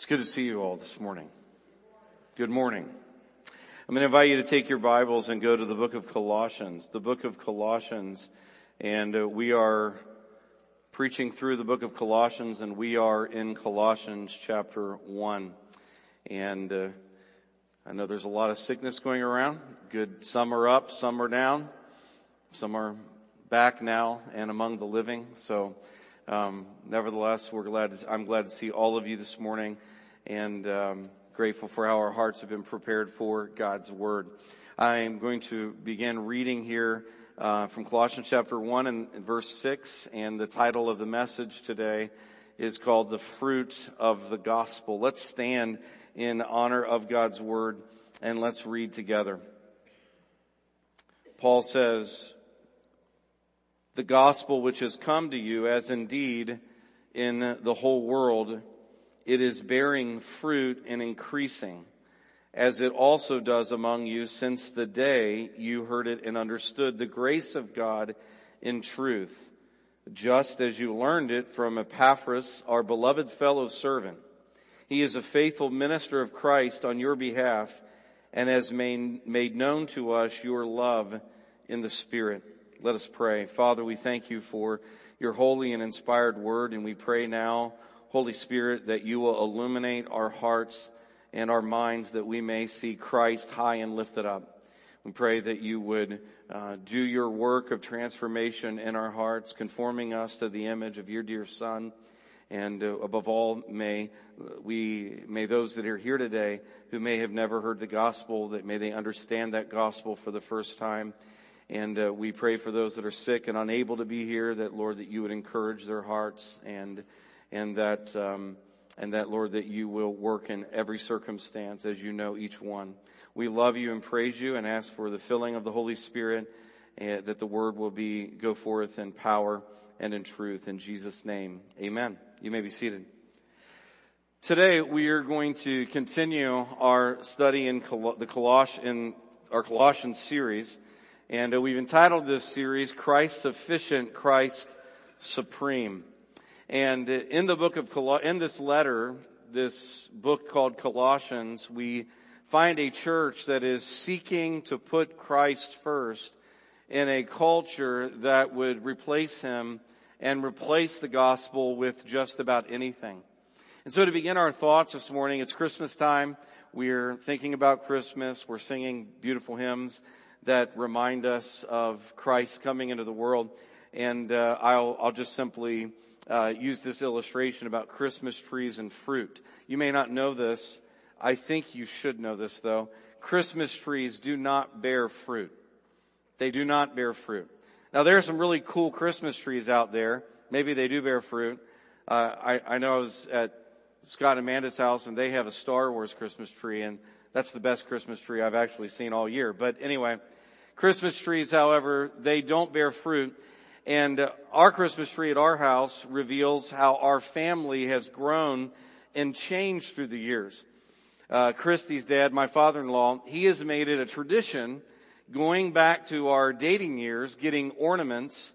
It's good to see you all this morning. Good morning. I'm going to invite you to take your Bibles and go to the book of Colossians. The book of Colossians. And uh, we are preaching through the book of Colossians and we are in Colossians chapter 1. And uh, I know there's a lot of sickness going around. Good. Some are up, some are down. Some are back now and among the living. So um, nevertheless, we're glad. To, I'm glad to see all of you this morning, and um, grateful for how our hearts have been prepared for God's word. I am going to begin reading here uh, from Colossians chapter one and, and verse six, and the title of the message today is called "The Fruit of the Gospel." Let's stand in honor of God's word and let's read together. Paul says, the gospel which has come to you as indeed in the whole world it is bearing fruit and increasing as it also does among you since the day you heard it and understood the grace of God in truth, just as you learned it from Epaphras, our beloved fellow servant. He is a faithful minister of Christ on your behalf and has made, known to us your love in the Spirit. Let us pray. Father, we thank you for your holy and inspired word, and we pray now, Holy Spirit, that you will illuminate our hearts and our minds that we may see Christ high and lifted up. We pray that you would uh, do your work of transformation in our hearts, conforming us to the image of your dear Son. And uh, above all, may we, may those that are here today who may have never heard the gospel, that may they understand that gospel for the first time and uh, we pray for those that are sick and unable to be here, that Lord, that you would encourage their hearts and and that um, and that Lord, that you will work in every circumstance as you know each one. We love you and praise you and ask for the filling of the Holy Spirit, and that the word will be go forth in power and in truth. In Jesus' name, Amen. You may be seated. Today we are going to continue our study in Col- the Coloss in our Colossians series. And uh, we've entitled this series, Christ Sufficient, Christ Supreme. And uh, in the book of, Col- in this letter, this book called Colossians, we find a church that is seeking to put Christ first in a culture that would replace him and replace the gospel with just about anything. And so to begin our thoughts this morning, it's Christmas time. We're thinking about Christmas. We're singing beautiful hymns that remind us of Christ coming into the world. And uh, I'll, I'll just simply uh, use this illustration about Christmas trees and fruit. You may not know this. I think you should know this though. Christmas trees do not bear fruit. They do not bear fruit. Now there are some really cool Christmas trees out there. Maybe they do bear fruit. Uh, I, I know I was at Scott and Amanda's house and they have a Star Wars Christmas tree and that's the best Christmas tree I've actually seen all year. But anyway, Christmas trees, however, they don't bear fruit. And our Christmas tree at our house reveals how our family has grown and changed through the years. Uh, Christy's dad, my father-in-law, he has made it a tradition going back to our dating years, getting ornaments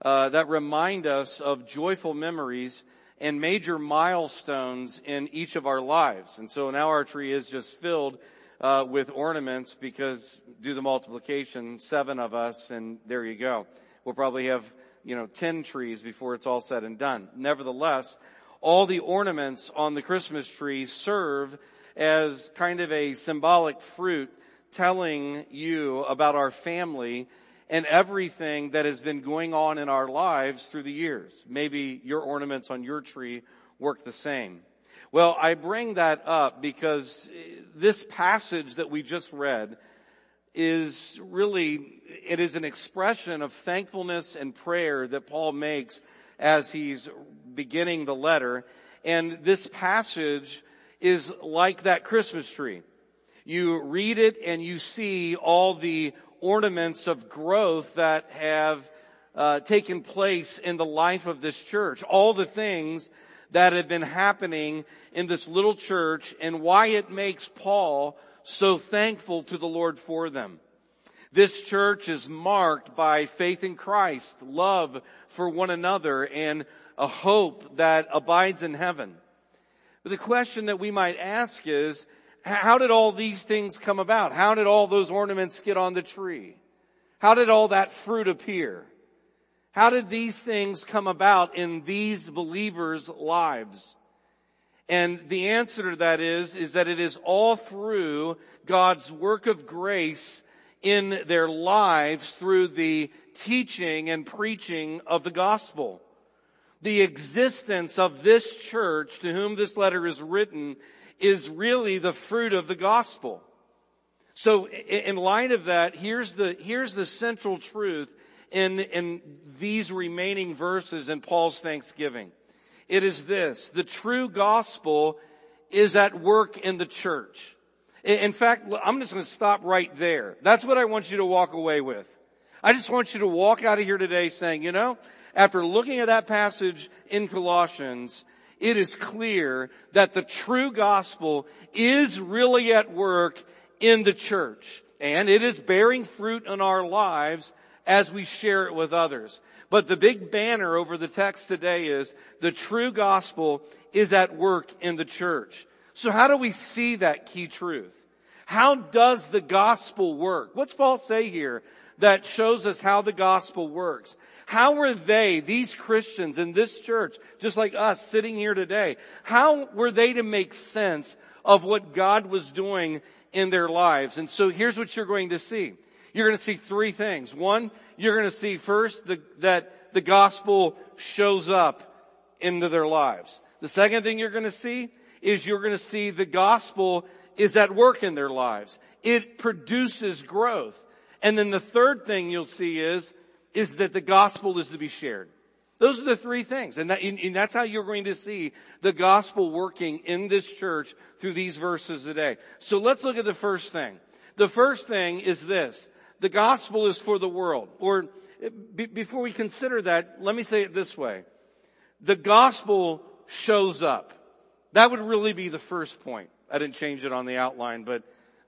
uh, that remind us of joyful memories and major milestones in each of our lives. And so now our tree is just filled uh, with ornaments because do the multiplication, seven of us, and there you go. We'll probably have, you know, ten trees before it's all said and done. Nevertheless, all the ornaments on the Christmas tree serve as kind of a symbolic fruit telling you about our family and everything that has been going on in our lives through the years. Maybe your ornaments on your tree work the same. Well, I bring that up because eh, this passage that we just read is really, it is an expression of thankfulness and prayer that Paul makes as he's beginning the letter. And this passage is like that Christmas tree. You read it and you see all the ornaments of growth that have uh, taken place in the life of this church. All the things that have been happening in this little church and why it makes Paul so thankful to the Lord for them. This church is marked by faith in Christ, love for one another, and a hope that abides in heaven. But the question that we might ask is, how did all these things come about? How did all those ornaments get on the tree? How did all that fruit appear? How did these things come about in these believers' lives? And the answer to that is, is that it is all through God's work of grace in their lives through the teaching and preaching of the gospel. The existence of this church to whom this letter is written is really the fruit of the gospel. So in light of that, here's the, here's the central truth in, in these remaining verses in Paul's thanksgiving. It is this, the true gospel is at work in the church. In fact, I'm just going to stop right there. That's what I want you to walk away with. I just want you to walk out of here today saying, you know, after looking at that passage in Colossians, it is clear that the true gospel is really at work in the church. And it is bearing fruit in our lives as we share it with others. But the big banner over the text today is the true gospel is at work in the church. So how do we see that key truth? How does the gospel work? What's Paul say here that shows us how the gospel works? How were they, these Christians in this church, just like us sitting here today, how were they to make sense of what God was doing in their lives? And so here's what you're going to see. You're going to see three things. One, you're going to see first the, that the gospel shows up into their lives. The second thing you're going to see is you're going to see the gospel is at work in their lives. It produces growth. And then the third thing you'll see is, is that the gospel is to be shared. Those are the three things. And, that, and, that's how you're going to see the gospel working in this church through these verses today. So let's look at the first thing. The first thing is this. The gospel is for the world. Or b- before we consider that, let me say it this way. The gospel shows up. That would really be the first point. I didn't change it on the outline, but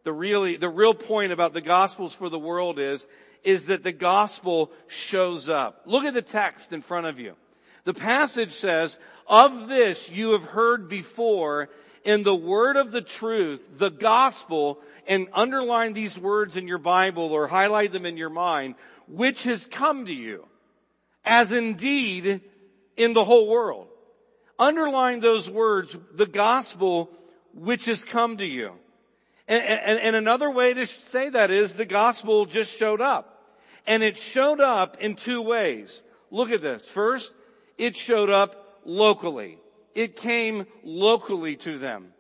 the really, the real point about the gospels for the world is, is that the gospel shows up. Look at the text in front of you. The passage says, of this you have heard before in the word of the truth, the gospel, and underline these words in your Bible or highlight them in your mind, which has come to you, as indeed in the whole world. Underline those words, the gospel which has come to you. And, and, and, another way to say that is the gospel just showed up. And it showed up in two ways. Look at this. First, it showed up locally. It came locally to them.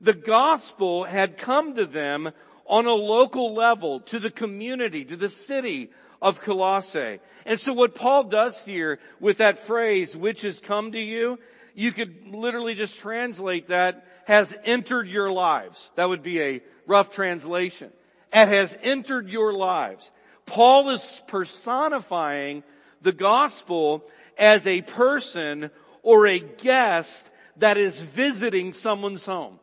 The gospel had come to them on a local level, to the community, to the city of Colossae. And so what Paul does here with that phrase, which has come to you, you could literally just translate that has entered your lives. That would be a rough translation. It has entered your lives. Paul is personifying the gospel as a person or a guest that is visiting someone's home.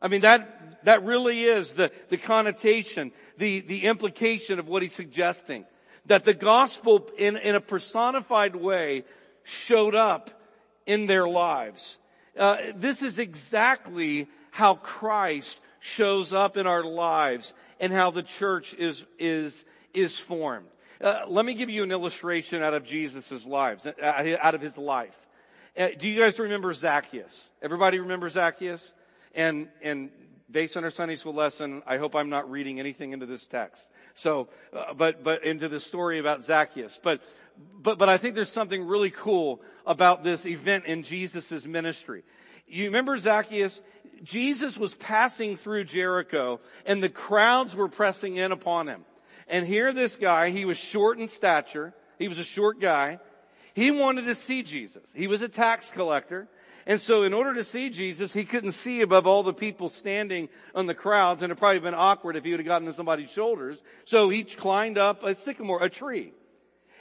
I mean, that, that really is the, the connotation, the, the implication of what he's suggesting. That the gospel in, in a personified way showed up in their lives. Uh, this is exactly how Christ shows up in our lives and how the church is, is, is formed. Uh, let me give you an illustration out of Jesus' lives, out of his life. Uh, do you guys remember Zacchaeus? Everybody remember Zacchaeus? And, and based on our Sunday school lesson, I hope I'm not reading anything into this text. So, uh, but, but into the story about Zacchaeus. But, but, but I think there's something really cool about this event in Jesus' ministry. You remember Zacchaeus? Jesus was passing through Jericho and the crowds were pressing in upon him. And here this guy, he was short in stature. He was a short guy. He wanted to see Jesus. He was a tax collector. And so in order to see Jesus, he couldn't see above all the people standing on the crowds, and it'd probably been awkward if he would have gotten to somebody's shoulders. So he climbed up a sycamore, a tree.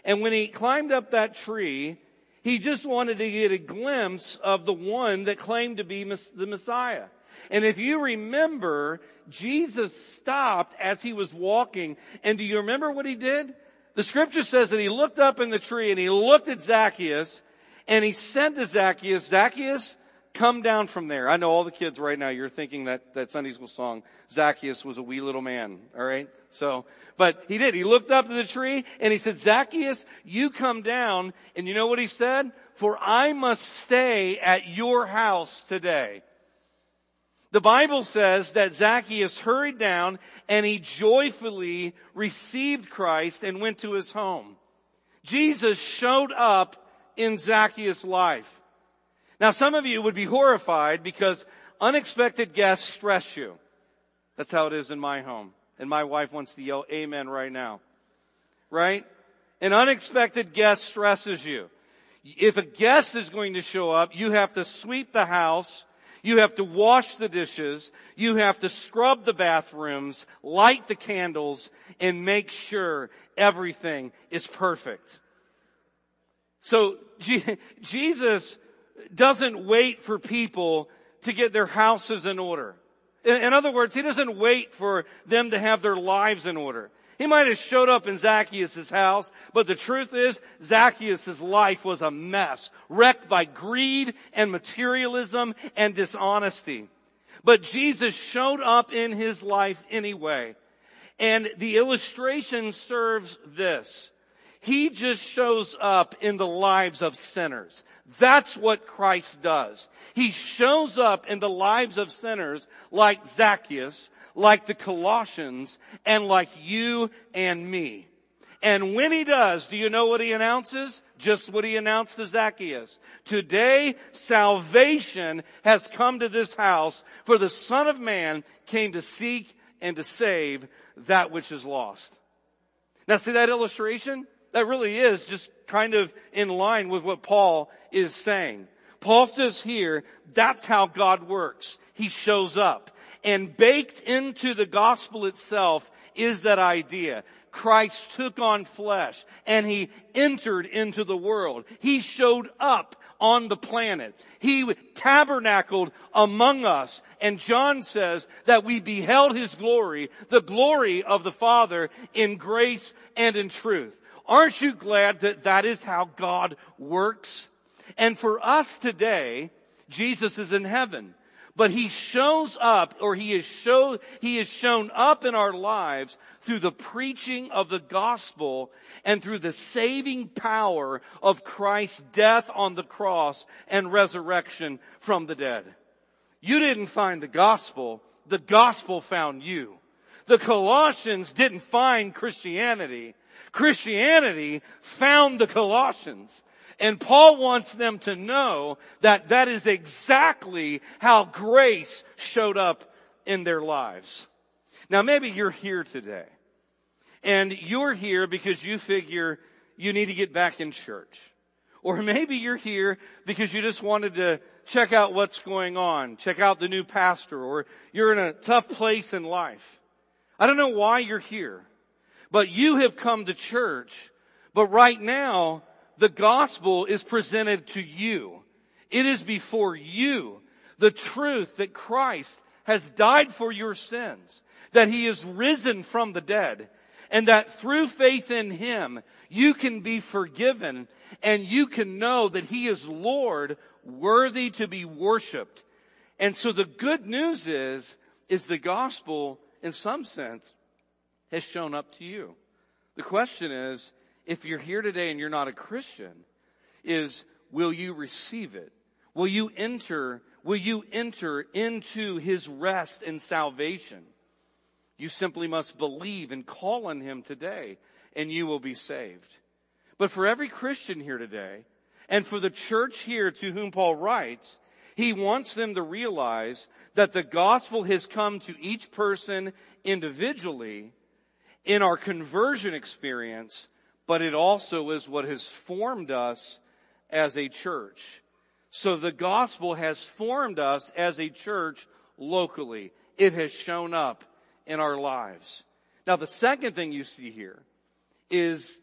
And when he climbed up that tree, he just wanted to get a glimpse of the one that claimed to be the Messiah. And if you remember, Jesus stopped as he was walking. And do you remember what he did? The scripture says that he looked up in the tree and he looked at Zacchaeus and he said to Zacchaeus, Zacchaeus, come down from there. I know all the kids right now, you're thinking that, that Sunday school song, Zacchaeus was a wee little man, alright? So, but he did. He looked up to the tree and he said, Zacchaeus, you come down. And you know what he said? For I must stay at your house today. The Bible says that Zacchaeus hurried down and he joyfully received Christ and went to his home. Jesus showed up in Zacchaeus' life. Now some of you would be horrified because unexpected guests stress you. That's how it is in my home. And my wife wants to yell amen right now. Right? An unexpected guest stresses you. If a guest is going to show up, you have to sweep the house, you have to wash the dishes, you have to scrub the bathrooms, light the candles, and make sure everything is perfect. So Jesus doesn't wait for people to get their houses in order. In other words, he doesn't wait for them to have their lives in order. He might have showed up in Zacchaeus' house, but the truth is, Zacchaeus' life was a mess, wrecked by greed and materialism and dishonesty. But Jesus showed up in his life anyway. And the illustration serves this. He just shows up in the lives of sinners. That's what Christ does. He shows up in the lives of sinners like Zacchaeus, like the Colossians, and like you and me. And when he does, do you know what he announces? Just what he announced to Zacchaeus. Today, salvation has come to this house, for the Son of Man came to seek and to save that which is lost. Now see that illustration? That really is just kind of in line with what Paul is saying. Paul says here, that's how God works. He shows up. And baked into the gospel itself is that idea. Christ took on flesh and he entered into the world. He showed up on the planet. He tabernacled among us. And John says that we beheld his glory, the glory of the Father in grace and in truth. Aren't you glad that that is how God works? And for us today, Jesus is in heaven. But he shows up, or he is show, he is shown up in our lives through the preaching of the gospel and through the saving power of Christ's death on the cross and resurrection from the dead. You didn't find the gospel, the gospel found you. The Colossians didn't find Christianity. Christianity found the Colossians. And Paul wants them to know that that is exactly how grace showed up in their lives. Now maybe you're here today and you're here because you figure you need to get back in church. Or maybe you're here because you just wanted to check out what's going on, check out the new pastor, or you're in a tough place in life. I don't know why you're here. But you have come to church. But right now, the gospel is presented to you. It is before you the truth that Christ has died for your sins, that he is risen from the dead, and that through faith in him, you can be forgiven and you can know that he is Lord worthy to be worshiped. And so the good news is, is the gospel in some sense has shown up to you. The question is, if you're here today and you're not a Christian, is will you receive it? Will you enter, will you enter into his rest and salvation? You simply must believe and call on him today and you will be saved. But for every Christian here today, and for the church here to whom Paul writes, he wants them to realize that the gospel has come to each person individually in our conversion experience, but it also is what has formed us as a church. So the gospel has formed us as a church locally. It has shown up in our lives. Now the second thing you see here is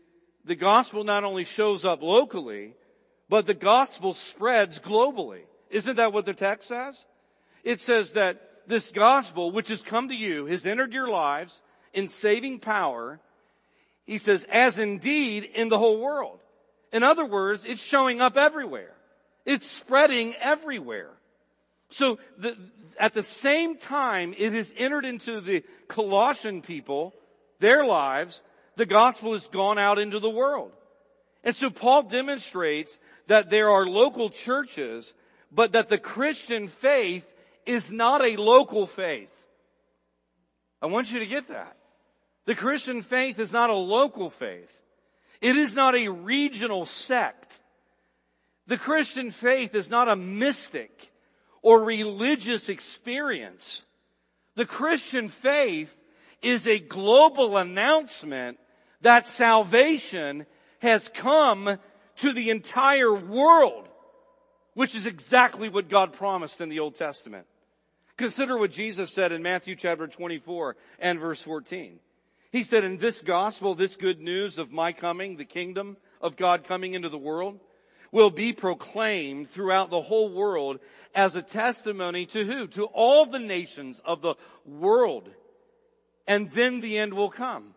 the gospel not only shows up locally, but the gospel spreads globally. Isn't that what the text says? It says that this gospel, which has come to you, has entered your lives, in saving power, he says, as indeed in the whole world. In other words, it's showing up everywhere. It's spreading everywhere. So the, at the same time it has entered into the Colossian people, their lives, the gospel has gone out into the world. And so Paul demonstrates that there are local churches, but that the Christian faith is not a local faith. I want you to get that. The Christian faith is not a local faith. It is not a regional sect. The Christian faith is not a mystic or religious experience. The Christian faith is a global announcement that salvation has come to the entire world, which is exactly what God promised in the Old Testament. Consider what Jesus said in Matthew chapter 24 and verse 14. He said, in this gospel, this good news of my coming, the kingdom of God coming into the world, will be proclaimed throughout the whole world as a testimony to who? To all the nations of the world. And then the end will come.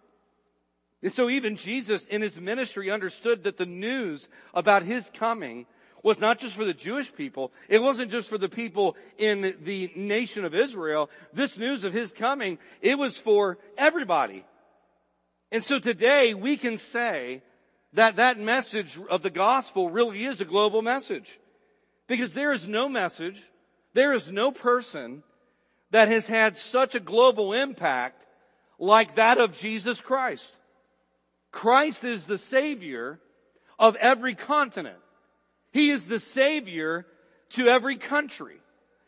And so even Jesus in his ministry understood that the news about his coming was not just for the Jewish people. It wasn't just for the people in the nation of Israel. This news of his coming, it was for everybody. And so today we can say that that message of the gospel really is a global message. Because there is no message, there is no person that has had such a global impact like that of Jesus Christ. Christ is the Savior of every continent. He is the Savior to every country.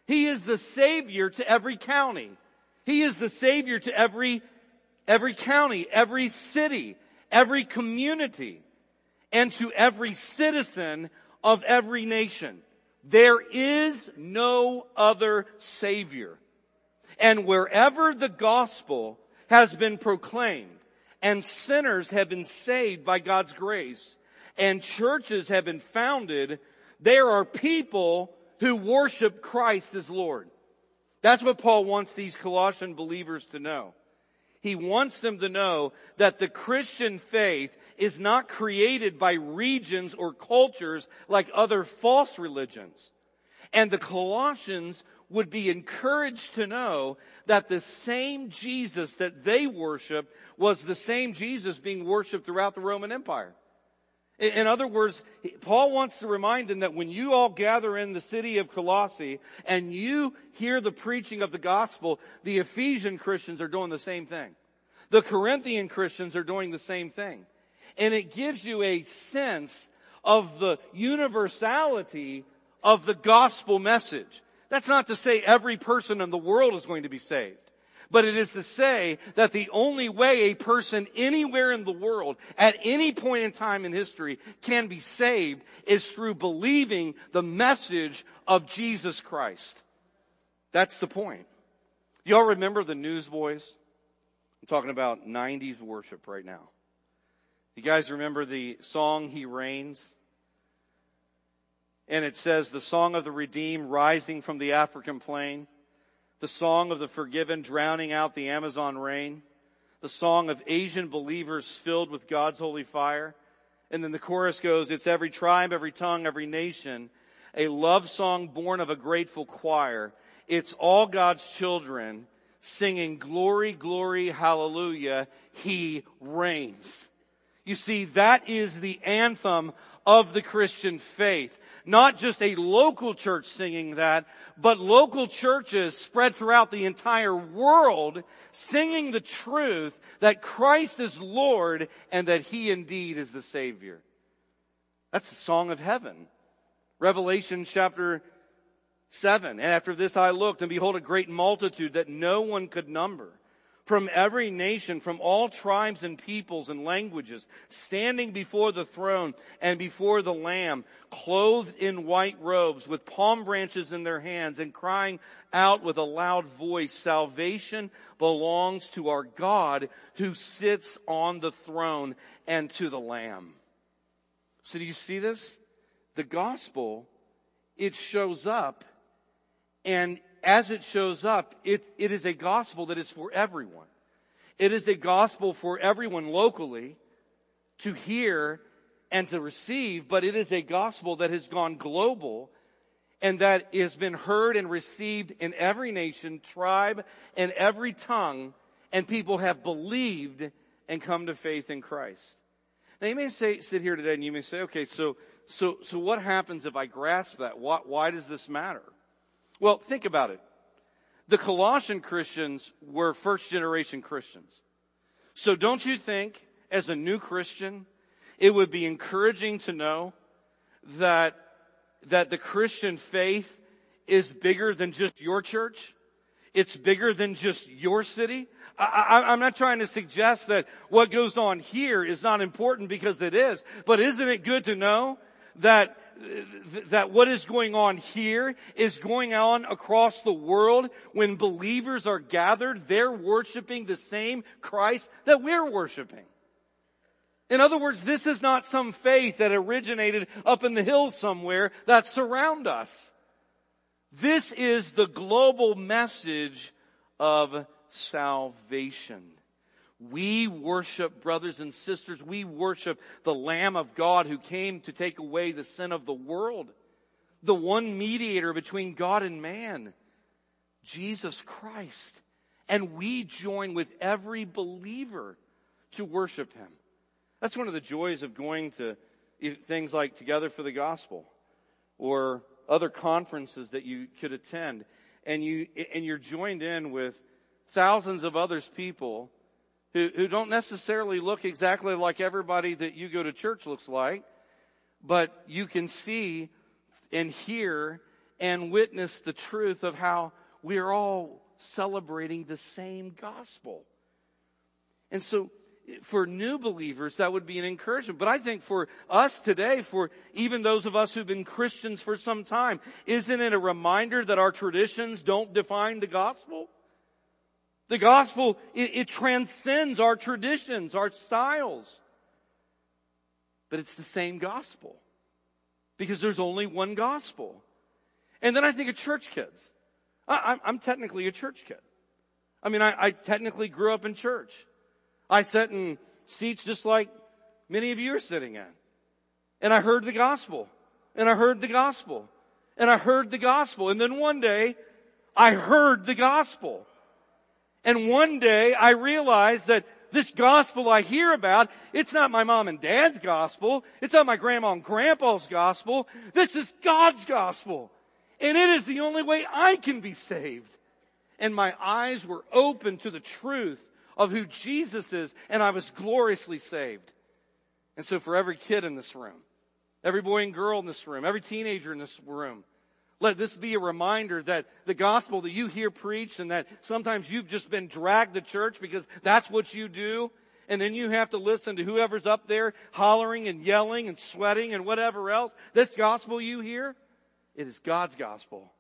He is the Savior to every county. He is the Savior to every every county, every city, every community, and to every citizen of every nation. There is no other Savior. And wherever the gospel has been proclaimed and sinners have been saved by God's grace and churches have been founded, there are people who worship Christ as Lord. That's what Paul wants these Colossian believers to know. He wants them to know that the Christian faith is not created by regions or cultures like other false religions. And the Colossians would be encouraged to know that the same Jesus that they worship was the same Jesus being worshiped throughout the Roman Empire. In other words, Paul wants to remind them that when you all gather in the city of Colossae and you hear the preaching of the gospel, the Ephesian Christians are doing the same thing. The Corinthian Christians are doing the same thing. And it gives you a sense of the universality of the gospel message. That's not to say every person in the world is going to be saved. But it is to say that the only way a person anywhere in the world at any point in time in history can be saved is through believing the message of Jesus Christ. That's the point. Y'all remember the Newsboys? I'm talking about 90s worship right now. You guys remember the song He Reigns? And it says the song of the redeemed rising from the African plain the song of the forgiven drowning out the Amazon rain, the song of Asian believers filled with God's holy fire. And then the chorus goes, it's every tribe, every tongue, every nation, a love song born of a grateful choir. It's all God's children singing glory, glory, hallelujah. He reigns. You see, that is the anthem of the Christian faith not just a local church singing that, but local churches spread throughout the entire world singing the truth that Christ is Lord and that He indeed is the Savior. That's the song of heaven. Revelation chapter 7. And after this I looked and behold a great multitude that no one could number from every nation, from all tribes and peoples and languages, standing before the throne and before the Lamb, clothed in white robes, with palm branches in their hands, and crying out with a loud voice, Salvation belongs to our God who sits on the throne and to the Lamb. So do you see this? The gospel, it shows up and as it shows up, it, it is a gospel that is for everyone. It is a gospel for everyone locally to hear and to receive, but it is a gospel that has gone global and that has been heard and received in every nation, tribe, and every tongue, and people have believed and come to faith in Christ. Now you may say, sit here today and you may say, okay, so, so, so what happens if I grasp that? Why, why does this matter? Well, think about it. The Colossian Christians were first generation Christians. So don't you think as a new Christian, it would be encouraging to know that, that the Christian faith is bigger than just your church? It's bigger than just your city. I, am not trying to suggest that what goes on here is not important because it is, but isn't it good to know that that what is going on here is going on across the world when believers are gathered, they're worshiping the same Christ that we're worshiping. In other words, this is not some faith that originated up in the hills somewhere that surround us. This is the global message of salvation. We worship, brothers and sisters, we worship the Lamb of God who came to take away the sin of the world. The one mediator between God and man, Jesus Christ. And we join with every believer to worship Him. That's one of the joys of going to things like Together for the Gospel or other conferences that you could attend. And you, and you're joined in with thousands of others people who, who don't necessarily look exactly like everybody that you go to church looks like, but you can see and hear and witness the truth of how we are all celebrating the same gospel. And so for new believers, that would be an encouragement. But I think for us today, for even those of us who've been Christians for some time, isn't it a reminder that our traditions don't define the gospel? The gospel, it, it transcends our traditions, our styles. But it's the same gospel. Because there's only one gospel. And then I think of church kids. I, am technically a church kid. I mean, I, I technically grew up in church. I sat in seats just like many of you are sitting in. And I heard the gospel. And I heard the gospel. And I heard the gospel. And then one day, I heard the gospel. And one day I realized that this gospel I hear about, it's not my mom and dad's gospel. It's not my grandma and grandpa's gospel. This is God's gospel. And it is the only way I can be saved. And my eyes were open to the truth of who Jesus is, and I was gloriously saved. And so for every kid in this room, every boy and girl in this room, every teenager in this room, let this be a reminder that the gospel that you hear preached and that sometimes you've just been dragged to church because that's what you do. And then you have to listen to whoever's up there hollering and yelling and sweating and whatever else. This gospel you hear, it is God's gospel.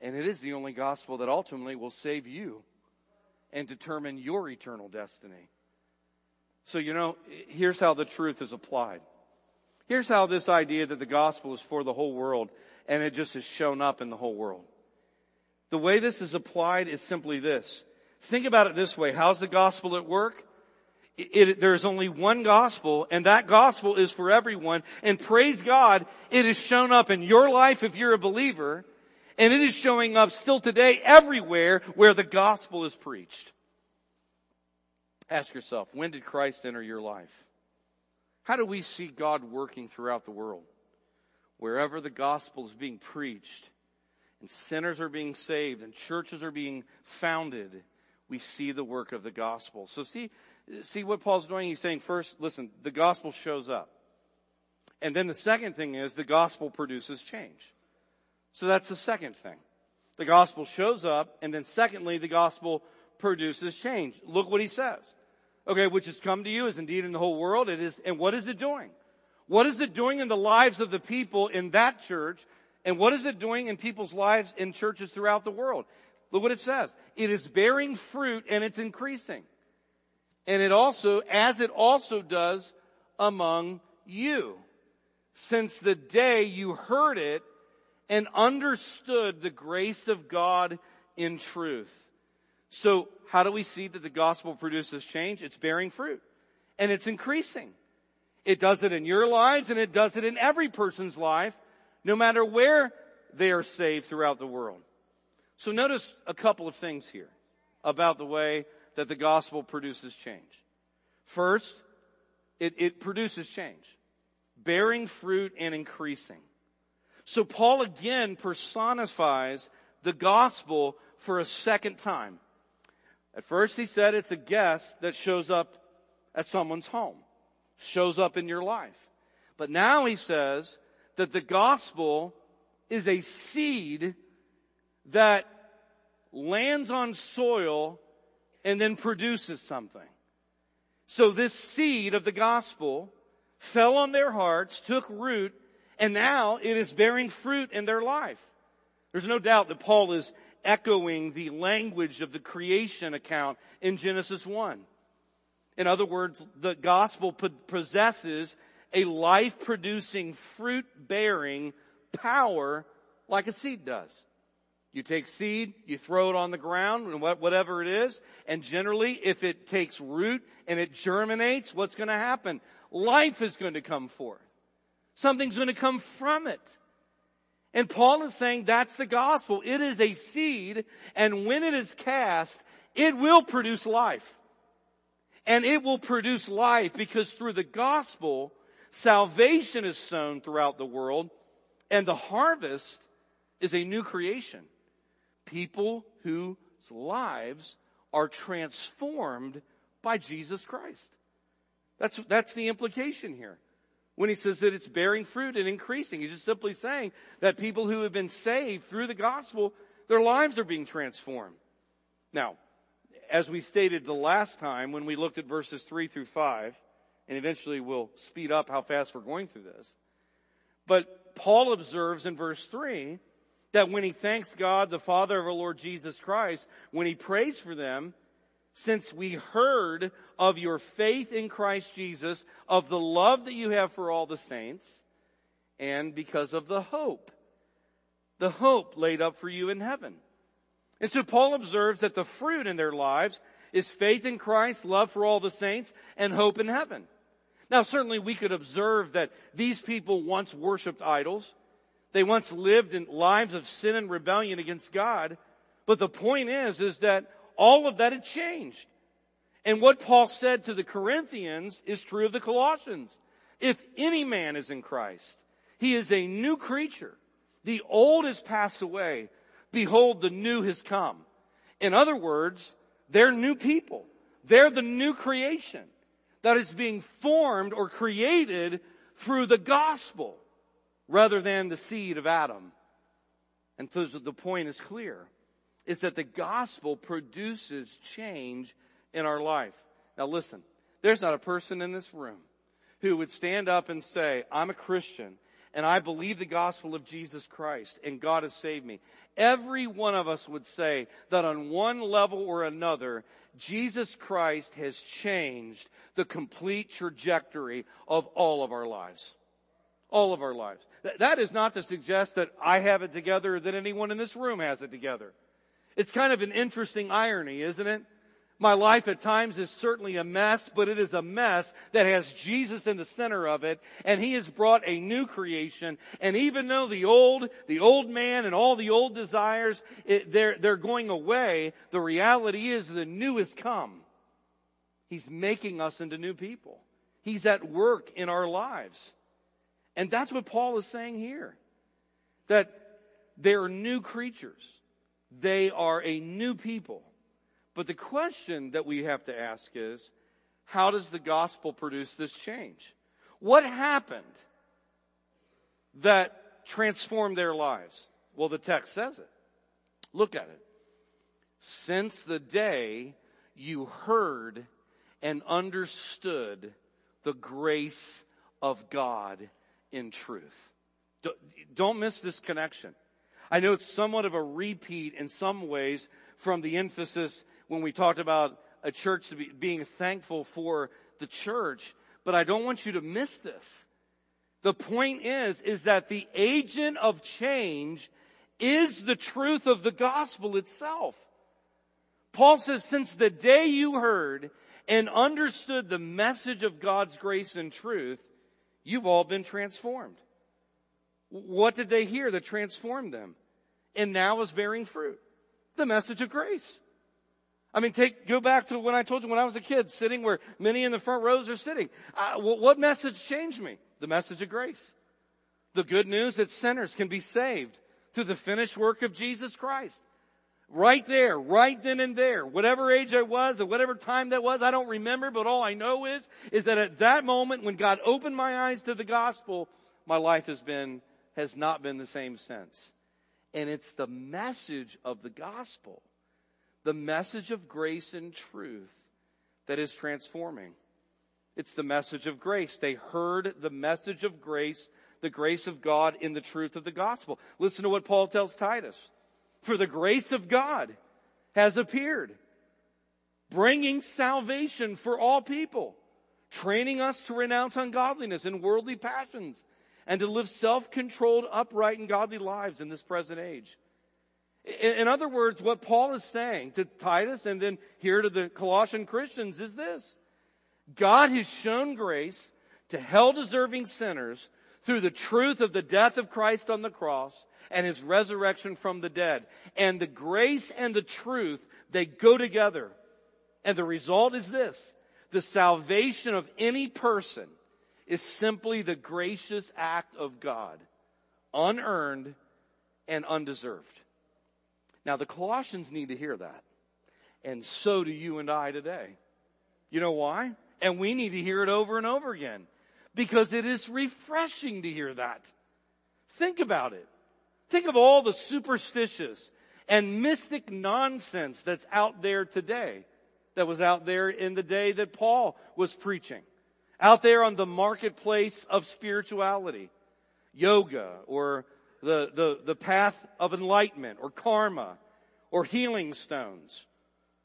And it is the only gospel that ultimately will save you and determine your eternal destiny. So, you know, here's how the truth is applied. Here's how this idea that the gospel is for the whole world and it just has shown up in the whole world. The way this is applied is simply this. Think about it this way. How's the gospel at work? It, it, there's only one gospel and that gospel is for everyone. And praise God, it has shown up in your life if you're a believer and it is showing up still today everywhere where the gospel is preached. Ask yourself, when did Christ enter your life? How do we see God working throughout the world? Wherever the gospel is being preached and sinners are being saved and churches are being founded, we see the work of the gospel. So see, see what Paul's doing? He's saying first, listen, the gospel shows up. And then the second thing is the gospel produces change. So that's the second thing. The gospel shows up, and then secondly, the gospel produces change. Look what he says. Okay, which has come to you is indeed in the whole world. It is, and what is it doing? What is it doing in the lives of the people in that church? And what is it doing in people's lives in churches throughout the world? Look what it says. It is bearing fruit and it's increasing. And it also, as it also does among you, since the day you heard it and understood the grace of God in truth. So how do we see that the gospel produces change? It's bearing fruit and it's increasing. It does it in your lives and it does it in every person's life, no matter where they are saved throughout the world. So notice a couple of things here about the way that the gospel produces change. First, it, it produces change, bearing fruit and increasing. So Paul again personifies the gospel for a second time. At first he said it's a guest that shows up at someone's home, shows up in your life. But now he says that the gospel is a seed that lands on soil and then produces something. So this seed of the gospel fell on their hearts, took root, and now it is bearing fruit in their life. There's no doubt that Paul is echoing the language of the creation account in Genesis 1. In other words, the gospel possesses a life producing, fruit bearing power like a seed does. You take seed, you throw it on the ground, and whatever it is, and generally, if it takes root and it germinates, what's going to happen? Life is going to come forth. Something's going to come from it. And Paul is saying that's the gospel. It is a seed, and when it is cast, it will produce life. And it will produce life because through the gospel, salvation is sown throughout the world, and the harvest is a new creation. People whose lives are transformed by Jesus Christ. That's, that's the implication here. When he says that it's bearing fruit and increasing, he's just simply saying that people who have been saved through the gospel, their lives are being transformed. Now, as we stated the last time when we looked at verses three through five, and eventually we'll speed up how fast we're going through this. But Paul observes in verse three that when he thanks God, the Father of our Lord Jesus Christ, when he prays for them, since we heard of your faith in Christ Jesus, of the love that you have for all the saints, and because of the hope, the hope laid up for you in heaven. And so Paul observes that the fruit in their lives is faith in Christ, love for all the saints, and hope in heaven. Now certainly we could observe that these people once worshiped idols. They once lived in lives of sin and rebellion against God. But the point is, is that all of that had changed. And what Paul said to the Corinthians is true of the Colossians. If any man is in Christ, he is a new creature. The old has passed away. Behold, the new has come. In other words, they're new people. They're the new creation that is being formed or created through the gospel rather than the seed of Adam. And so the point is clear is that the gospel produces change in our life. Now listen, there's not a person in this room who would stand up and say, I'm a Christian and I believe the gospel of Jesus Christ and God has saved me. Every one of us would say that on one level or another, Jesus Christ has changed the complete trajectory of all of our lives. All of our lives. That is not to suggest that I have it together or that anyone in this room has it together. It's kind of an interesting irony, isn't it? My life at times is certainly a mess, but it is a mess that has Jesus in the center of it, and He has brought a new creation. And even though the old, the old man and all the old desires, it, they're, they're going away, the reality is the new has come. He's making us into new people. He's at work in our lives. And that's what Paul is saying here. That they're new creatures. They are a new people. But the question that we have to ask is, how does the gospel produce this change? What happened that transformed their lives? Well, the text says it. Look at it. Since the day you heard and understood the grace of God in truth. Don't miss this connection. I know it's somewhat of a repeat in some ways from the emphasis when we talked about a church be, being thankful for the church, but I don't want you to miss this. The point is, is that the agent of change is the truth of the gospel itself. Paul says, since the day you heard and understood the message of God's grace and truth, you've all been transformed. What did they hear that transformed them? And now is bearing fruit. The message of grace. I mean, take, go back to when I told you when I was a kid, sitting where many in the front rows are sitting. Uh, what message changed me? The message of grace. The good news that sinners can be saved through the finished work of Jesus Christ. Right there, right then and there, whatever age I was, at whatever time that was, I don't remember, but all I know is, is that at that moment when God opened my eyes to the gospel, my life has been, has not been the same since. And it's the message of the gospel, the message of grace and truth that is transforming. It's the message of grace. They heard the message of grace, the grace of God in the truth of the gospel. Listen to what Paul tells Titus. For the grace of God has appeared, bringing salvation for all people, training us to renounce ungodliness and worldly passions, and to live self-controlled, upright, and godly lives in this present age. In other words, what Paul is saying to Titus and then here to the Colossian Christians is this. God has shown grace to hell deserving sinners through the truth of the death of Christ on the cross and his resurrection from the dead. And the grace and the truth, they go together. And the result is this. The salvation of any person is simply the gracious act of God, unearned and undeserved. Now the Colossians need to hear that. And so do you and I today. You know why? And we need to hear it over and over again because it is refreshing to hear that. Think about it. Think of all the superstitious and mystic nonsense that's out there today that was out there in the day that Paul was preaching. Out there on the marketplace of spirituality. Yoga or the, the, the path of enlightenment or karma or healing stones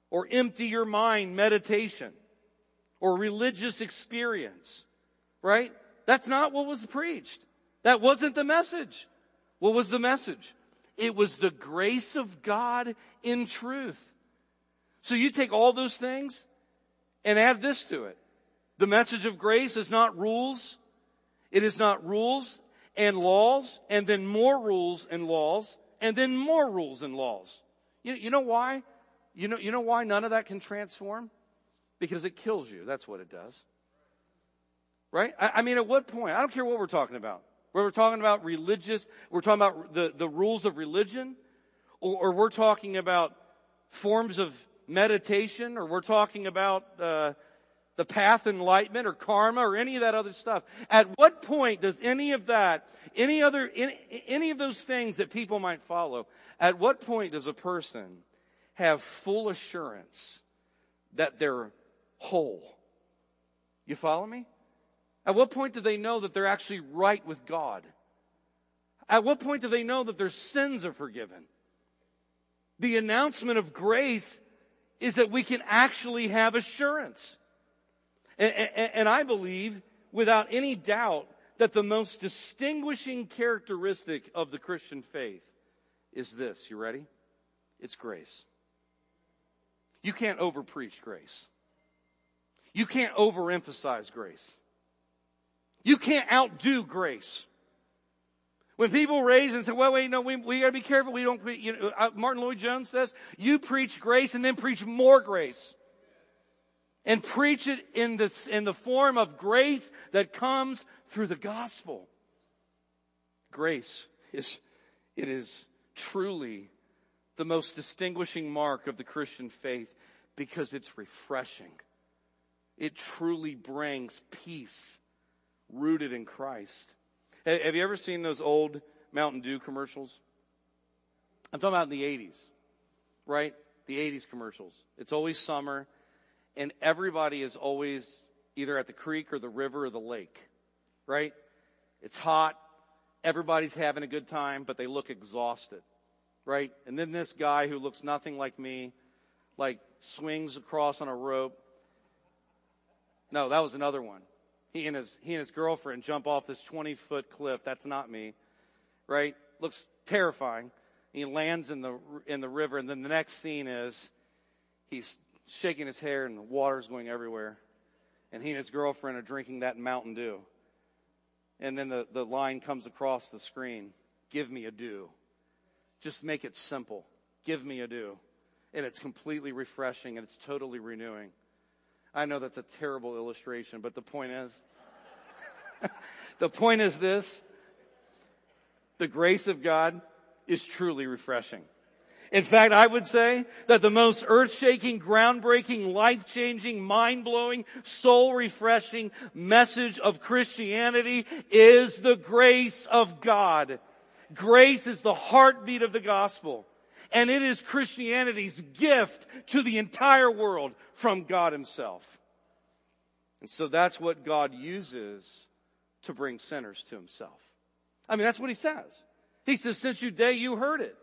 or empty your mind meditation or religious experience, right? That's not what was preached. That wasn't the message. What was the message? It was the grace of God in truth. So you take all those things and add this to it. The message of grace is not rules. It is not rules and laws and then more rules and laws and then more rules and laws. You, you know why? You know, you know why none of that can transform? Because it kills you. That's what it does. Right? I, I mean, at what point? I don't care what we're talking about. Whether we're talking about religious, we're talking about the, the rules of religion, or, or we're talking about forms of meditation, or we're talking about uh, the path enlightenment or karma or any of that other stuff. At what point does any of that, any other, any, any of those things that people might follow, at what point does a person have full assurance that they're whole? You follow me? At what point do they know that they're actually right with God? At what point do they know that their sins are forgiven? The announcement of grace is that we can actually have assurance. And, and, and I believe, without any doubt, that the most distinguishing characteristic of the Christian faith is this. You ready? It's grace. You can't overpreach grace. You can't overemphasize grace. You can't outdo grace. When people raise and say, well, wait, no, we, we gotta be careful. We don't, you know, uh, Martyn Lloyd-Jones says, you preach grace and then preach more grace and preach it in the, in the form of grace that comes through the gospel. Grace is, it is truly the most distinguishing mark of the Christian faith because it's refreshing. It truly brings peace rooted in Christ. Have you ever seen those old Mountain Dew commercials? I'm talking about in the 80s, right? The 80s commercials. It's always summer and everybody is always either at the creek or the river or the lake, right? It's hot. Everybody's having a good time, but they look exhausted, right? And then this guy who looks nothing like me, like swings across on a rope. No, that was another one. He and his, he and his girlfriend jump off this 20 foot cliff. That's not me, right? Looks terrifying. He lands in the, in the river and then the next scene is he's shaking his hair and the water's going everywhere. And he and his girlfriend are drinking that Mountain Dew. and then the, the line comes across the screen. Give me a Dew. Just make it simple. Give me a Dew. And it's completely refreshing and it's totally renewing. I know that's a terrible illustration, but the point is, the point is this. The grace of God is truly refreshing. In fact, I would say that the most earth-shaking, groundbreaking, life-changing, mind-blowing, soul-refreshing message of Christianity is the grace of God. Grace is the heartbeat of the gospel. And it is Christianity's gift to the entire world from God himself. And so that's what God uses to bring sinners to himself. I mean, that's what he says. He says, since you day you heard it.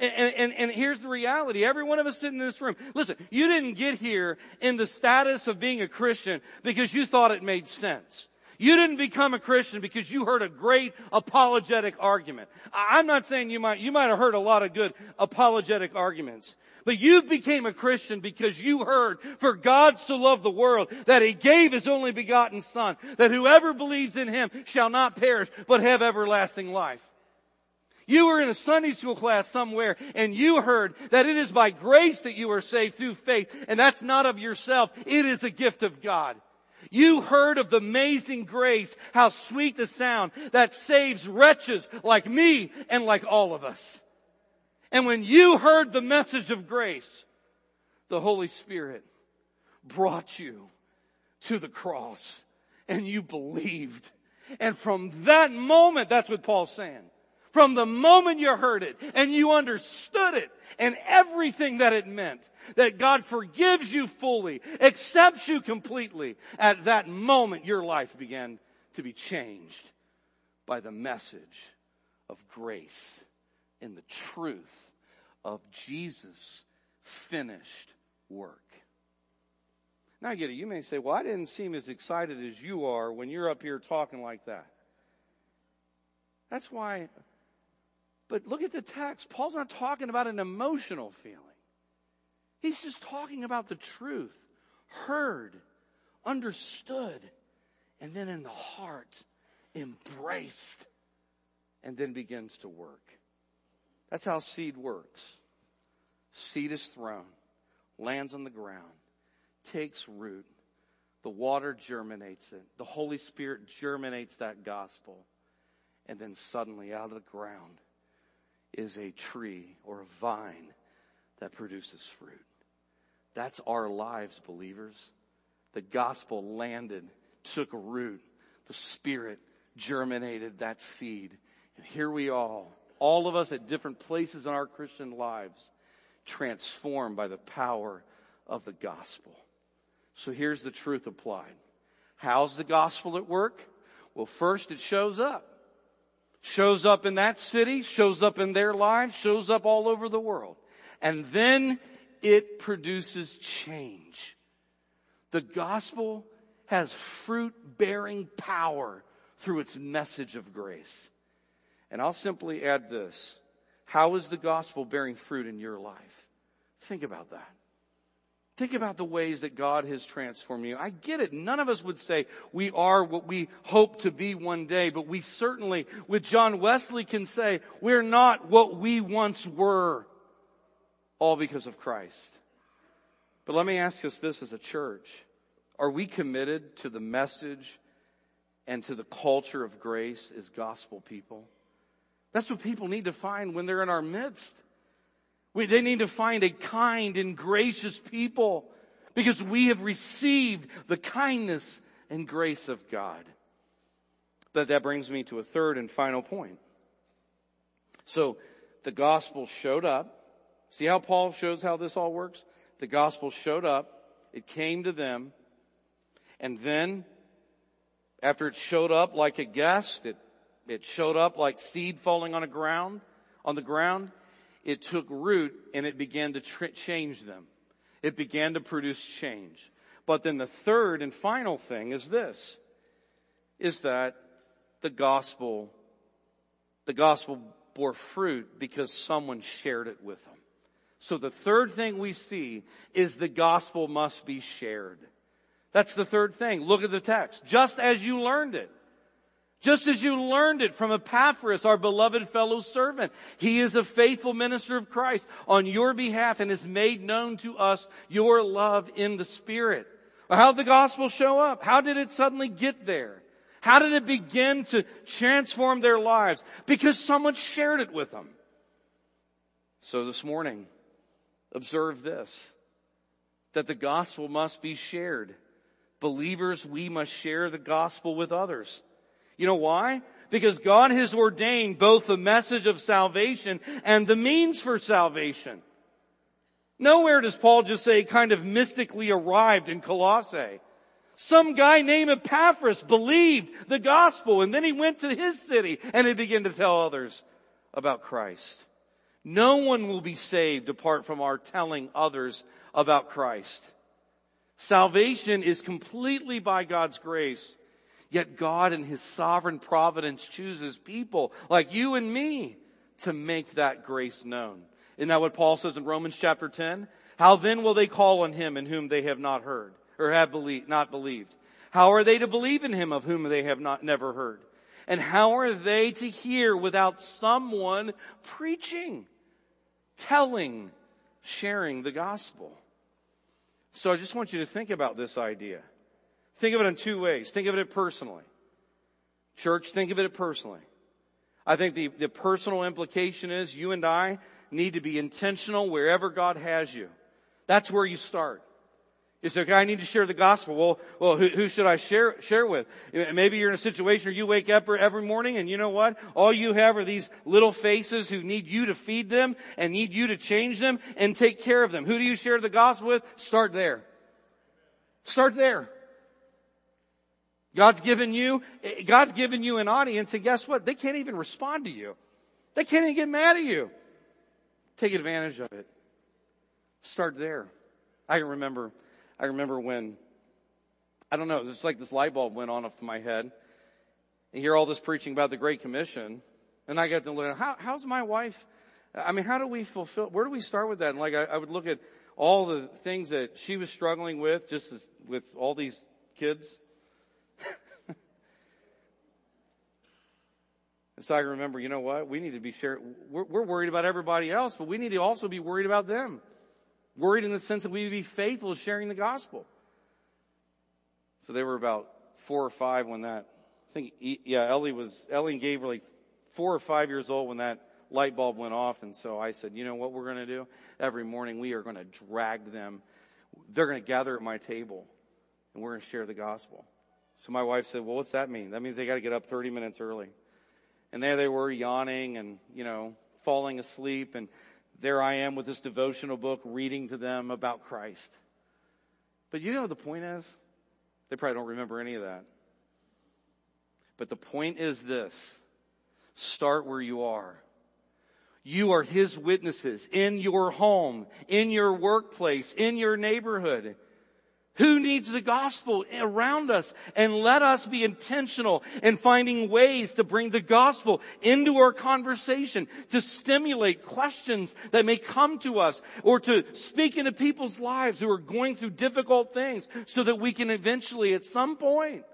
And, and, and, here's the reality. Every one of us sitting in this room, listen, you didn't get here in the status of being a Christian because you thought it made sense. You didn't become a Christian because you heard a great apologetic argument. I'm not saying you might, you might have heard a lot of good apologetic arguments. But you became a Christian because you heard, for God so loved the world that He gave His only begotten Son, that whoever believes in Him shall not perish, but have everlasting life. You were in a Sunday school class somewhere and you heard that it is by grace that you are saved through faith and that's not of yourself. It is a gift of God. You heard of the amazing grace, how sweet the sound that saves wretches like me and like all of us. And when you heard the message of grace, the Holy Spirit brought you to the cross and you believed. And from that moment, that's what Paul's saying. From the moment you heard it and you understood it and everything that it meant, that God forgives you fully, accepts you completely, at that moment your life began to be changed by the message of grace and the truth of Jesus' finished work. Now I get it. You may say, well, I didn't seem as excited as you are when you're up here talking like that. That's why but look at the text. Paul's not talking about an emotional feeling. He's just talking about the truth, heard, understood, and then in the heart, embraced, and then begins to work. That's how seed works. Seed is thrown, lands on the ground, takes root. The water germinates it. The Holy Spirit germinates that gospel. And then suddenly out of the ground is a tree or a vine that produces fruit. That's our lives, believers. The gospel landed, took root. The Spirit germinated that seed. And here we all, all of us at different places in our Christian lives, transformed by the power of the gospel. So here's the truth applied. How's the gospel at work? Well, first it shows up shows up in that city, shows up in their lives, shows up all over the world. And then it produces change. The gospel has fruit bearing power through its message of grace. And I'll simply add this. How is the gospel bearing fruit in your life? Think about that. Think about the ways that God has transformed you. I get it. None of us would say we are what we hope to be one day, but we certainly, with John Wesley, can say we're not what we once were, all because of Christ. But let me ask us this as a church. Are we committed to the message and to the culture of grace as gospel people? That's what people need to find when they're in our midst. We, they need to find a kind and gracious people because we have received the kindness and grace of God. That, that brings me to a third and final point. So the gospel showed up. See how Paul shows how this all works? The gospel showed up. It came to them. And then after it showed up like a guest, it, it showed up like seed falling on a ground, on the ground it took root and it began to tr- change them. It began to produce change. But then the third and final thing is this, is that the gospel, the gospel bore fruit because someone shared it with them. So the third thing we see is the gospel must be shared. That's the third thing. Look at the text. Just as you learned it. Just as you learned it from Epaphras, our beloved fellow servant. He is a faithful minister of Christ on your behalf and has made known to us your love in the Spirit. How did the gospel show up? How did it suddenly get there? How did it begin to transform their lives? Because someone shared it with them. So this morning, observe this, that the gospel must be shared. Believers, we must share the gospel with others. You know why? Because God has ordained both the message of salvation and the means for salvation. Nowhere does Paul just say kind of mystically arrived in Colossae. Some guy named Epaphras believed the gospel and then he went to his city and he began to tell others about Christ. No one will be saved apart from our telling others about Christ. Salvation is completely by God's grace Yet God in His sovereign providence chooses people like you and me to make that grace known. Isn't that what Paul says in Romans chapter 10? How then will they call on Him in whom they have not heard or have believed, not believed? How are they to believe in Him of whom they have not, never heard? And how are they to hear without someone preaching, telling, sharing the gospel? So I just want you to think about this idea. Think of it in two ways. Think of it personally. Church, think of it personally. I think the, the personal implication is you and I need to be intentional wherever God has you. That's where you start. You say, okay, I need to share the gospel. Well, well, who, who, should I share, share with? Maybe you're in a situation where you wake up every morning and you know what? All you have are these little faces who need you to feed them and need you to change them and take care of them. Who do you share the gospel with? Start there. Start there. God's given you, God's given you an audience and guess what? They can't even respond to you. They can't even get mad at you. Take advantage of it. Start there. I remember, I remember when, I don't know, it's like this light bulb went on off my head. You hear all this preaching about the Great Commission, and I got to look at how, how's my wife? I mean, how do we fulfill, where do we start with that? And like, I, I would look at all the things that she was struggling with, just as, with all these kids so I remember, you know what? We need to be sharing. We're, we're, worried about everybody else, but we need to also be worried about them. Worried in the sense that we be faithful sharing the gospel. So they were about four or five when that, I think, yeah, Ellie was, Ellie and Gabe were like four or five years old when that light bulb went off. And so I said, you know what we're going to do? Every morning we are going to drag them. They're going to gather at my table and we're going to share the gospel. So my wife said, well, what's that mean? That means they got to get up 30 minutes early. And there they were yawning and, you know, falling asleep. And there I am with this devotional book reading to them about Christ. But you know what the point is? They probably don't remember any of that. But the point is this. Start where you are. You are His witnesses in your home, in your workplace, in your neighborhood. Who needs the gospel around us? And let us be intentional in finding ways to bring the gospel into our conversation, to stimulate questions that may come to us, or to speak into people's lives who are going through difficult things so that we can eventually, at some point,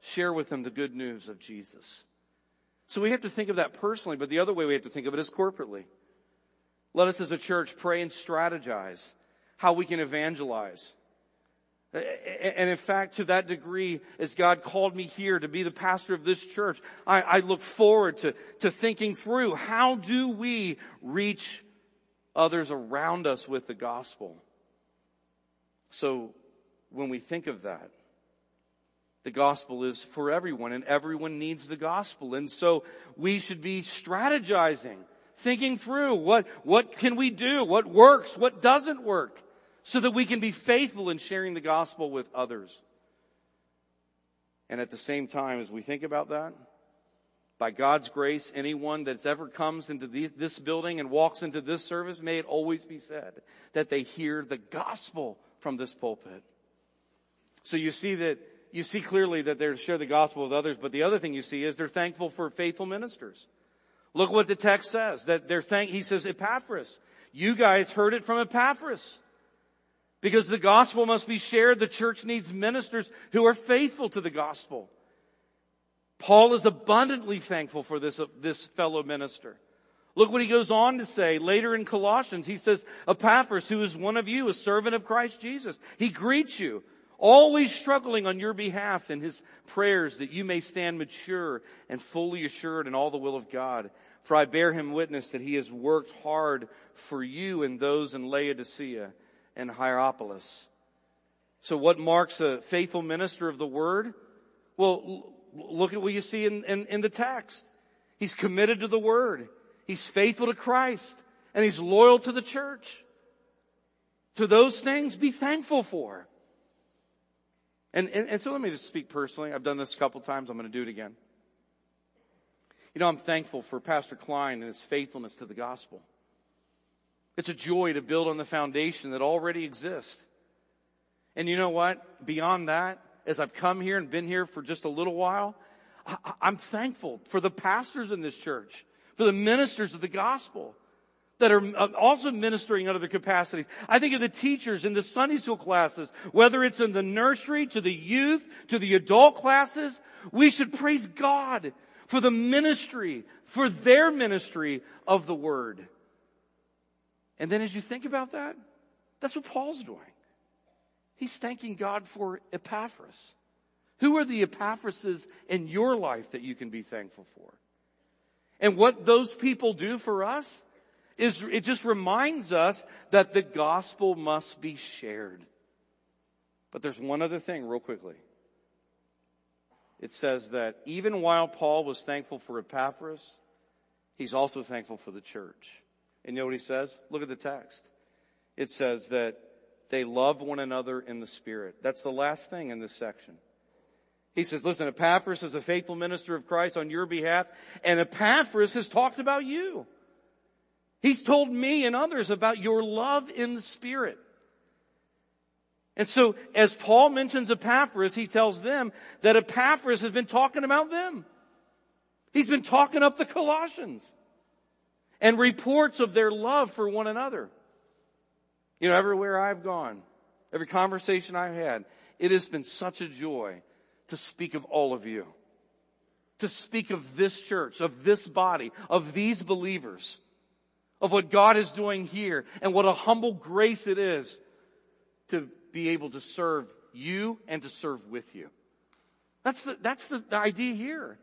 share with them the good news of Jesus. So we have to think of that personally, but the other way we have to think of it is corporately. Let us as a church pray and strategize how we can evangelize and in fact, to that degree, as God called me here to be the pastor of this church, I, I, look forward to, to thinking through how do we reach others around us with the gospel? So when we think of that, the gospel is for everyone and everyone needs the gospel. And so we should be strategizing, thinking through what, what can we do? What works? What doesn't work? So that we can be faithful in sharing the gospel with others. And at the same time, as we think about that, by God's grace, anyone that's ever comes into this building and walks into this service, may it always be said that they hear the gospel from this pulpit. So you see that, you see clearly that they're to share the gospel with others, but the other thing you see is they're thankful for faithful ministers. Look what the text says, that they're thank, he says Epaphras. You guys heard it from Epaphras. Because the gospel must be shared, the church needs ministers who are faithful to the gospel. Paul is abundantly thankful for this, uh, this fellow minister. Look what he goes on to say later in Colossians. He says, Epaphras, who is one of you, a servant of Christ Jesus. He greets you, always struggling on your behalf in his prayers that you may stand mature and fully assured in all the will of God. For I bear him witness that he has worked hard for you and those in Laodicea and Hierapolis. So what marks a faithful minister of the word? Well, look at what you see in, in, in the text. He's committed to the word. He's faithful to Christ and he's loyal to the church. To those things, be thankful for. And, and, and so let me just speak personally. I've done this a couple times. I'm going to do it again. You know, I'm thankful for Pastor Klein and his faithfulness to the gospel. It's a joy to build on the foundation that already exists. And you know what? Beyond that, as I've come here and been here for just a little while, I'm thankful for the pastors in this church, for the ministers of the gospel that are uh, also ministering under their capacities. I think of the teachers in the Sunday school classes, whether it's in the nursery to the youth to the adult classes, we should praise God for the ministry, for their ministry of the word. And then as you think about that, that's what Paul's doing. He's thanking God for Epaphras. Who are the Epaphrases in your life that you can be thankful for? And what those people do for us is it just reminds us that the gospel must be shared. But there's one other thing real quickly. It says that even while Paul was thankful for Epaphras, he's also thankful for the church. And you know what he says? Look at the text. It says that they love one another in the Spirit. That's the last thing in this section. He says, listen, Epaphras is a faithful minister of Christ on your behalf, and Epaphras has talked about you. He's told me and others about your love in the Spirit. And so, as Paul mentions Epaphras, he tells them that Epaphras has been talking about them. He's been talking up the Colossians and reports of their love for one another. You know, everywhere I've gone, every conversation I've had, it has been such a joy to speak of all of you. To speak of this church, of this body, of these believers, of what God is doing here, and what a humble grace it is to be able to serve you and to serve with you. That's the, that's the, the idea here.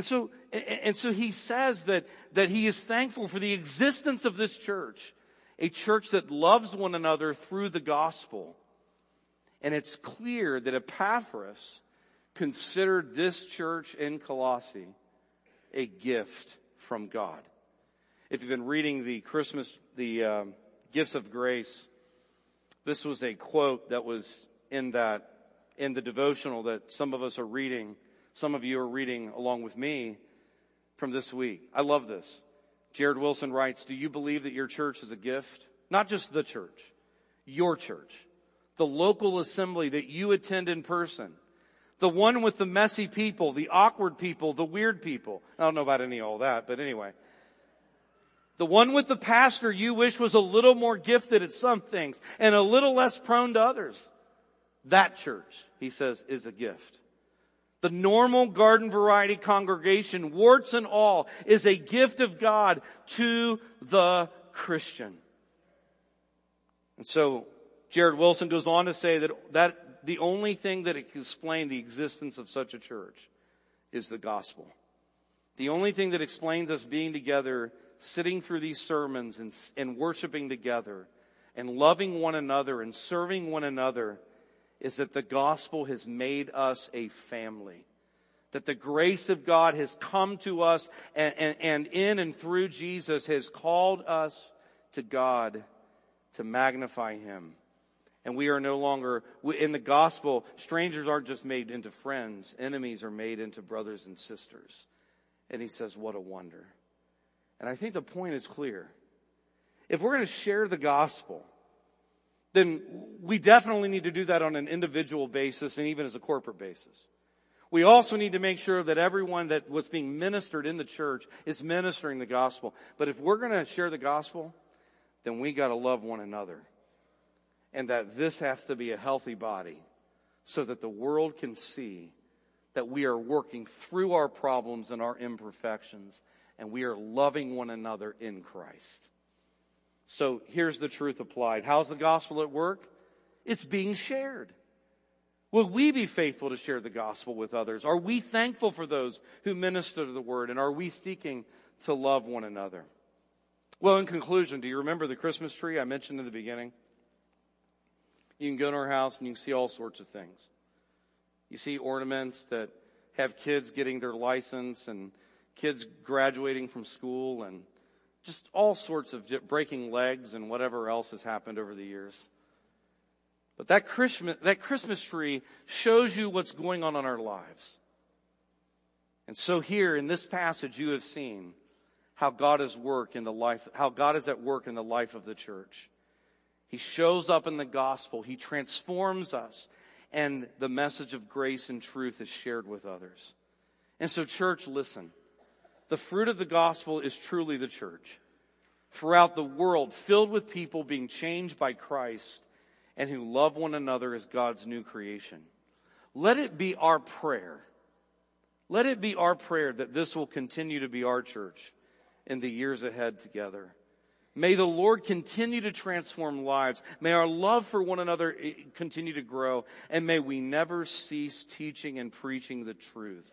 And so, and so he says that, that he is thankful for the existence of this church a church that loves one another through the gospel. And it's clear that Epaphras considered this church in Colossae a gift from God. If you've been reading the Christmas, the um, gifts of grace, this was a quote that was in that, in the devotional that some of us are reading. Some of you are reading along with me from this week. I love this. Jared Wilson writes, Do you believe that your church is a gift? Not just the church, your church. The local assembly that you attend in person. The one with the messy people, the awkward people, the weird people. I don't know about any of all that, but anyway. The one with the pastor you wish was a little more gifted at some things and a little less prone to others. That church, he says, is a gift. The normal garden variety congregation, warts and all, is a gift of God to the Christian. And so Jared Wilson goes on to say that, that the only thing that can explain the existence of such a church is the gospel. The only thing that explains us being together, sitting through these sermons and, and worshiping together and loving one another and serving one another is that the gospel has made us a family. That the grace of God has come to us and, and, and in and through Jesus has called us to God to magnify Him. And we are no longer, in the gospel, strangers aren't just made into friends, enemies are made into brothers and sisters. And he says, what a wonder. And I think the point is clear. If we're going to share the gospel, then we definitely need to do that on an individual basis and even as a corporate basis. We also need to make sure that everyone that was being ministered in the church is ministering the gospel. But if we're going to share the gospel, then we got to love one another. And that this has to be a healthy body so that the world can see that we are working through our problems and our imperfections, and we are loving one another in Christ. So here's the truth applied. How's the gospel at work? It's being shared. Will we be faithful to share the gospel with others? Are we thankful for those who minister the word? And are we seeking to love one another? Well, in conclusion, do you remember the Christmas tree I mentioned in the beginning? You can go to our house and you can see all sorts of things. You see ornaments that have kids getting their license and kids graduating from school and just all sorts of breaking legs and whatever else has happened over the years. But that Christmas, that Christmas tree shows you what's going on in our lives. And so here in this passage, you have seen how God is work in the life, how God is at work in the life of the church. He shows up in the gospel. He transforms us and the message of grace and truth is shared with others. And so church, listen. The fruit of the gospel is truly the church throughout the world, filled with people being changed by Christ and who love one another as God's new creation. Let it be our prayer. Let it be our prayer that this will continue to be our church in the years ahead together. May the Lord continue to transform lives. May our love for one another eh, continue to grow. And may we never cease teaching and preaching the truth